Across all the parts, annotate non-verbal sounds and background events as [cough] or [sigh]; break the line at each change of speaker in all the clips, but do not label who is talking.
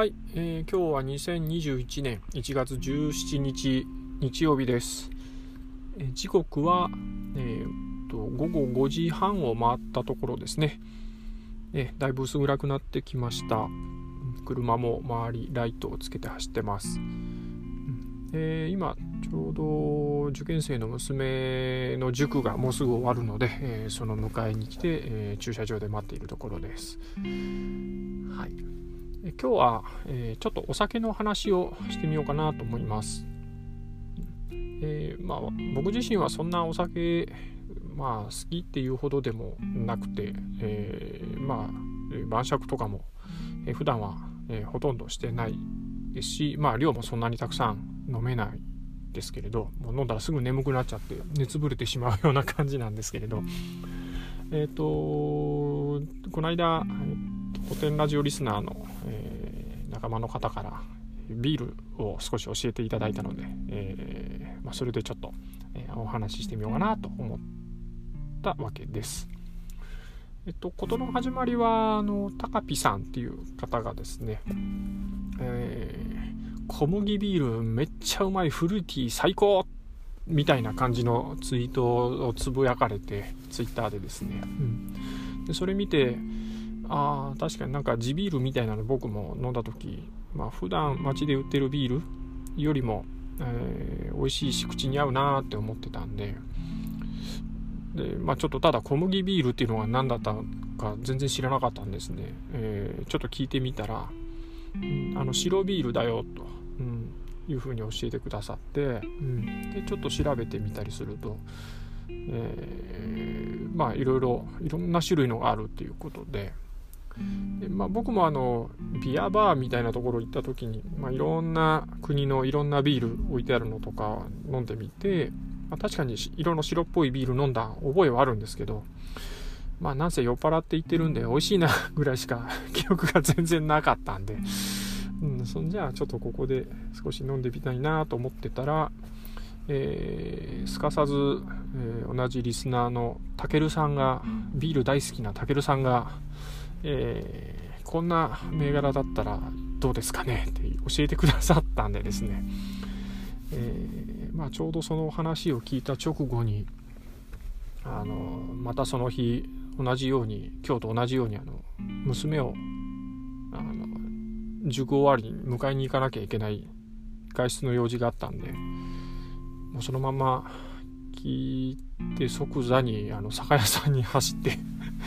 はい、えー、今日は2021年1月17日日曜日です。えー、時刻は、えー、と午後5時半を回ったところですね。えだいぶ薄暗くなってきました。車も周りライトをつけて走ってます。えー、今ちょうど受験生の娘の塾がもうすぐ終わるので、えー、その迎えに来て、えー、駐車場で待っているところです。はい今日は、えー、ちょっとお酒の話をしてみようかなと思います。えー、まあ、僕自身はそんなお酒、まあ、好きっていうほどでもなくて、えー、まあ、晩酌とかも、えー、普段は、え、ほとんどしてないですし、まあ、量もそんなにたくさん飲めないですけれどもう飲んだらすぐ眠くなっちゃって熱ぶれてしまうような感じなんですけれどえっ、ー、とこの間古典ラジオリスナーの、えー、仲間の方からビールを少し教えていただいたので、えー、まあ、それでちょっと、えー、お話ししてみようかなと思ったわけです。えっと、事の始まりは、あの、タカピさんっていう方がですね、えー、小麦ビールめっちゃうまいフルーティー最高みたいな感じのツイートをつぶやかれて、ツイッターでですね、うん、でそれ見て、あ確かになんか地ビールみたいなの僕も飲んだ時、まあ普段街で売ってるビールよりも、えー、美味しいし口に合うなって思ってたんでで、まあ、ちょっとただ小麦ビールっていうのが何だったか全然知らなかったんですね、えー、ちょっと聞いてみたら、うん、あの白ビールだよと、うん、いうふうに教えてくださって、うん、でちょっと調べてみたりすると、えー、まあいろいろいろんな種類のがあるっていうことで。でまあ、僕もあのビアバーみたいなところ行った時に、まあ、いろんな国のいろんなビール置いてあるのとか飲んでみて、まあ、確かに色の白っぽいビール飲んだ覚えはあるんですけどまあなんせ酔っ払って言ってるんで美味しいなぐらいしか [laughs] 記憶が全然なかったんで、うん、そんじゃあちょっとここで少し飲んでみたいなと思ってたら、えー、すかさず、えー、同じリスナーのたけるさんがビール大好きなたけるさんがえー、こんな銘柄だったらどうですかね？って教えてくださったんでですね、えー、まあ、ちょうどその話を聞いた直後にあのまたその日同じように今日と同じようにあの娘をあの塾終わりに迎えに行かなきゃいけない外出の用事があったんでもうそのまま聞いて即座にあの酒屋さんに走って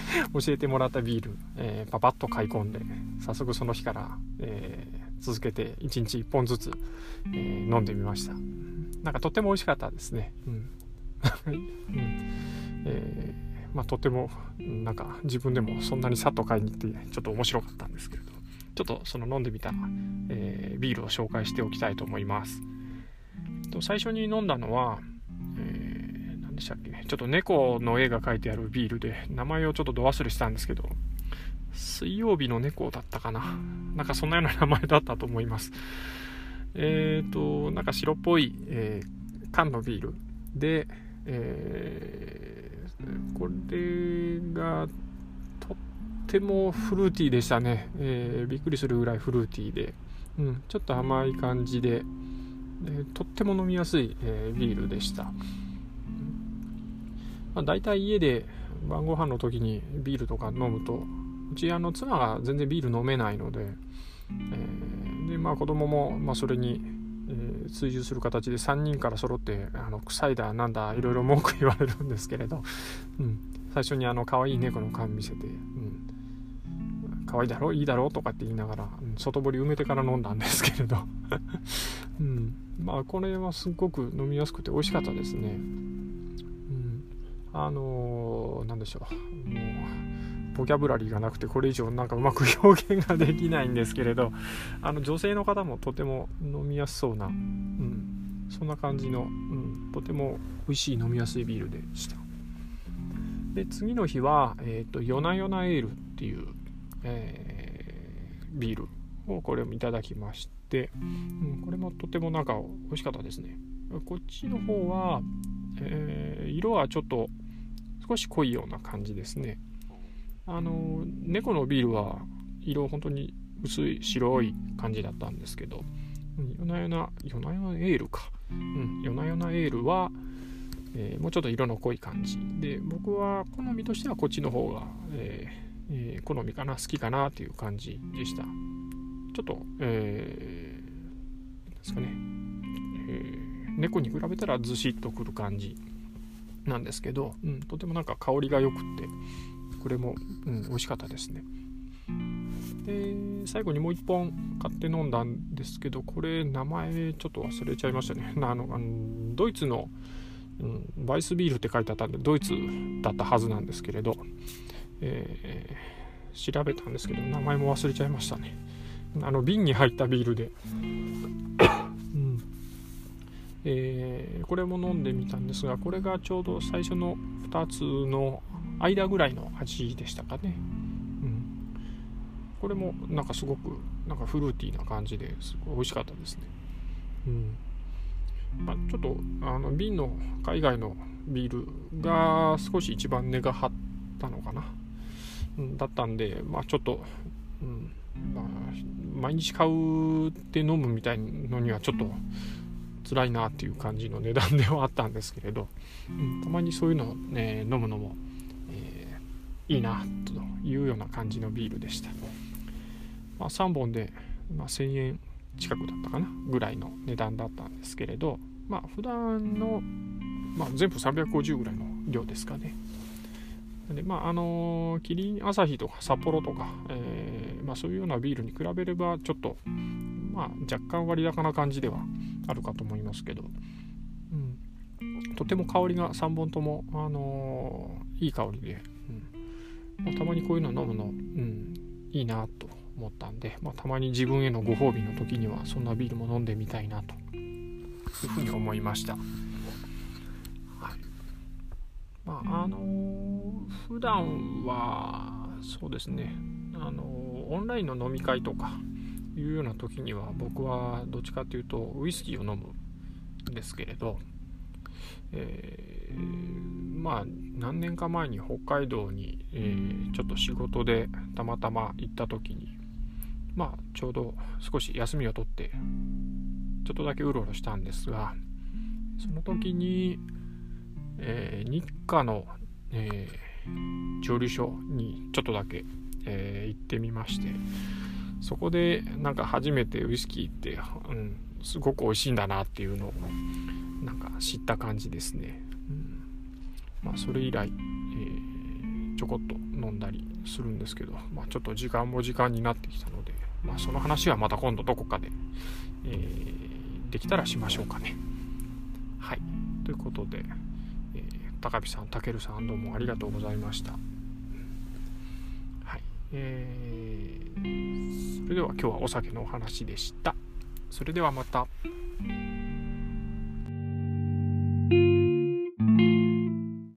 [laughs] 教えてもらったビール、えー、パパッと買い込んで早速その日から、えー、続けて1日1本ずつ、えー、飲んでみました。なんかとっても美味しかったですね。うん、[laughs] うん。えー、まあ、とてもなんか自分でもそんなにさっと買いに行ってちょっと面白かったんですけれどちょっとその飲んでみた、えビールを紹介しておきたいと思います。最初に飲んだのは何でしたっけ？ちょっと猫の絵が描いてあるビールで、名前をちょっとど忘れしたんですけど、水曜日の猫だったかな。なんかそんなような名前だったと思います。えっ、ー、と、なんか白っぽい、えー、缶のビールで、えー、これがとってもフルーティーでしたね、えー、びっくりするぐらいフルーティーで、うん、ちょっと甘い感じで、でとっても飲みやすい、えー、ビールでした。まあ、大体家で晩ご飯の時にビールとか飲むとうちあの妻が全然ビール飲めないので、えー、でまあ子供もまあそれに、えー、追従する形で3人から揃ってあの臭いだなんだいろいろ文句言われるんですけれど、うん、最初にあの可愛い猫の缶見せて、うん、可愛いだろ？いいだろ？とかって言いながら、うん、外堀埋めてから飲んだんですけれど、[laughs] うん、まあこれはすごく飲みやすくて美味しかったですね。あのー、でしょう。もうボキャブラリーがなくてこれ以上なんかうまく表現ができないんですけれどあの女性の方もとても飲みやすそうな、うん、そんな感じの、うん、とても美味しい飲みやすいビールでした。で次の日は、えーと、ヨナヨナエールっていう、えー、ビールをこれもいただきまして、うん、これもとてもなんか美味しかったですね。こっちの方は、えー、色はちょっと少し濃いような感じですね。あの猫のビールは色本当に薄い白い感じだったんですけど、夜な夜な夜な夜なエールか、うん、夜な夜なエールは、えー、もうちょっと色の濃い感じ。で僕は好みとしてはこっちの方が、えーえー、好みかな好きかなという感じでした。ちょっと、えー、ですかね、えー、猫に比べたらずしっとくる感じ。なんですけど、うん、とてもなんか香りが良くってこれも、うん、美味しかったですね。で最後にもう1本買って飲んだんですけどこれ名前ちょっと忘れちゃいましたね。[laughs] あのドイツの、うん、バイスビールって書いてあったんでドイツだったはずなんですけれど、えー、調べたんですけど名前も忘れちゃいましたね。あの瓶に入ったビールでえー、これも飲んでみたんですがこれがちょうど最初の2つの間ぐらいの味でしたかね。うん。これもなんかすごくなんかフルーティーな感じですごい美味しかったですね。うん。まあ、ちょっとあの瓶の海外のビールが少し一番値が張ったのかな、うん、だったんで、まあ、ちょっと、うんまあ、毎日買うって飲むみたいのにはちょっと辛いなっていう感じの値段ではあったんですけれど、うん、たまにそういうのを、ね、飲むのも、えー、いいなというような感じのビールでした。まあ、3本で、まあ、1000円近くだったかなぐらいの値段だったんですけれどまあ普段の、まあ、全部350ぐらいの量ですかねでまああのキリン朝日とか札幌とか、えー、まあ、そういうようなビールに比べればちょっと、まあ、若干割高な感じではあるかと思いますけど、うん、とても香りが3本とも、あのー、いい香りで、うん。まあ、たまにこういうの飲むの、うん、いいなと思ったんで、まあ、たまに自分へのご褒美の時にはそんなビールも飲んでみたいなというふうに思いました。まあ、あのー、普段はそうですね。あのー、オンラインの飲み会とかいうような時には僕はどっちかというとウイスキーを飲むんですけれど、えー、まあ何年か前に北海道に、えー、ちょっと仕事でたまたま行った時にまあちょうど少し休みを取ってちょっとだけうろうろしたんですがその時に、えー、日課の、えー、蒸留所にちょっとだけ、えー、行ってみましてそこでなんか初めてウイスキーって、うん、すごく美味しいんだなっていうのをなんか知った感じですね、うん、まあそれ以来、えー、ちょこっと飲んだりするんですけど、まあ、ちょっと時間も時間になってきたのでまあ、その話はまた今度どこかで、えー、できたらしましょうかね。はい。ということで、えー、高飛さん、たけるさん、どうもありがとうございました。えー、それでは今日はお酒のお話でした。それではまた。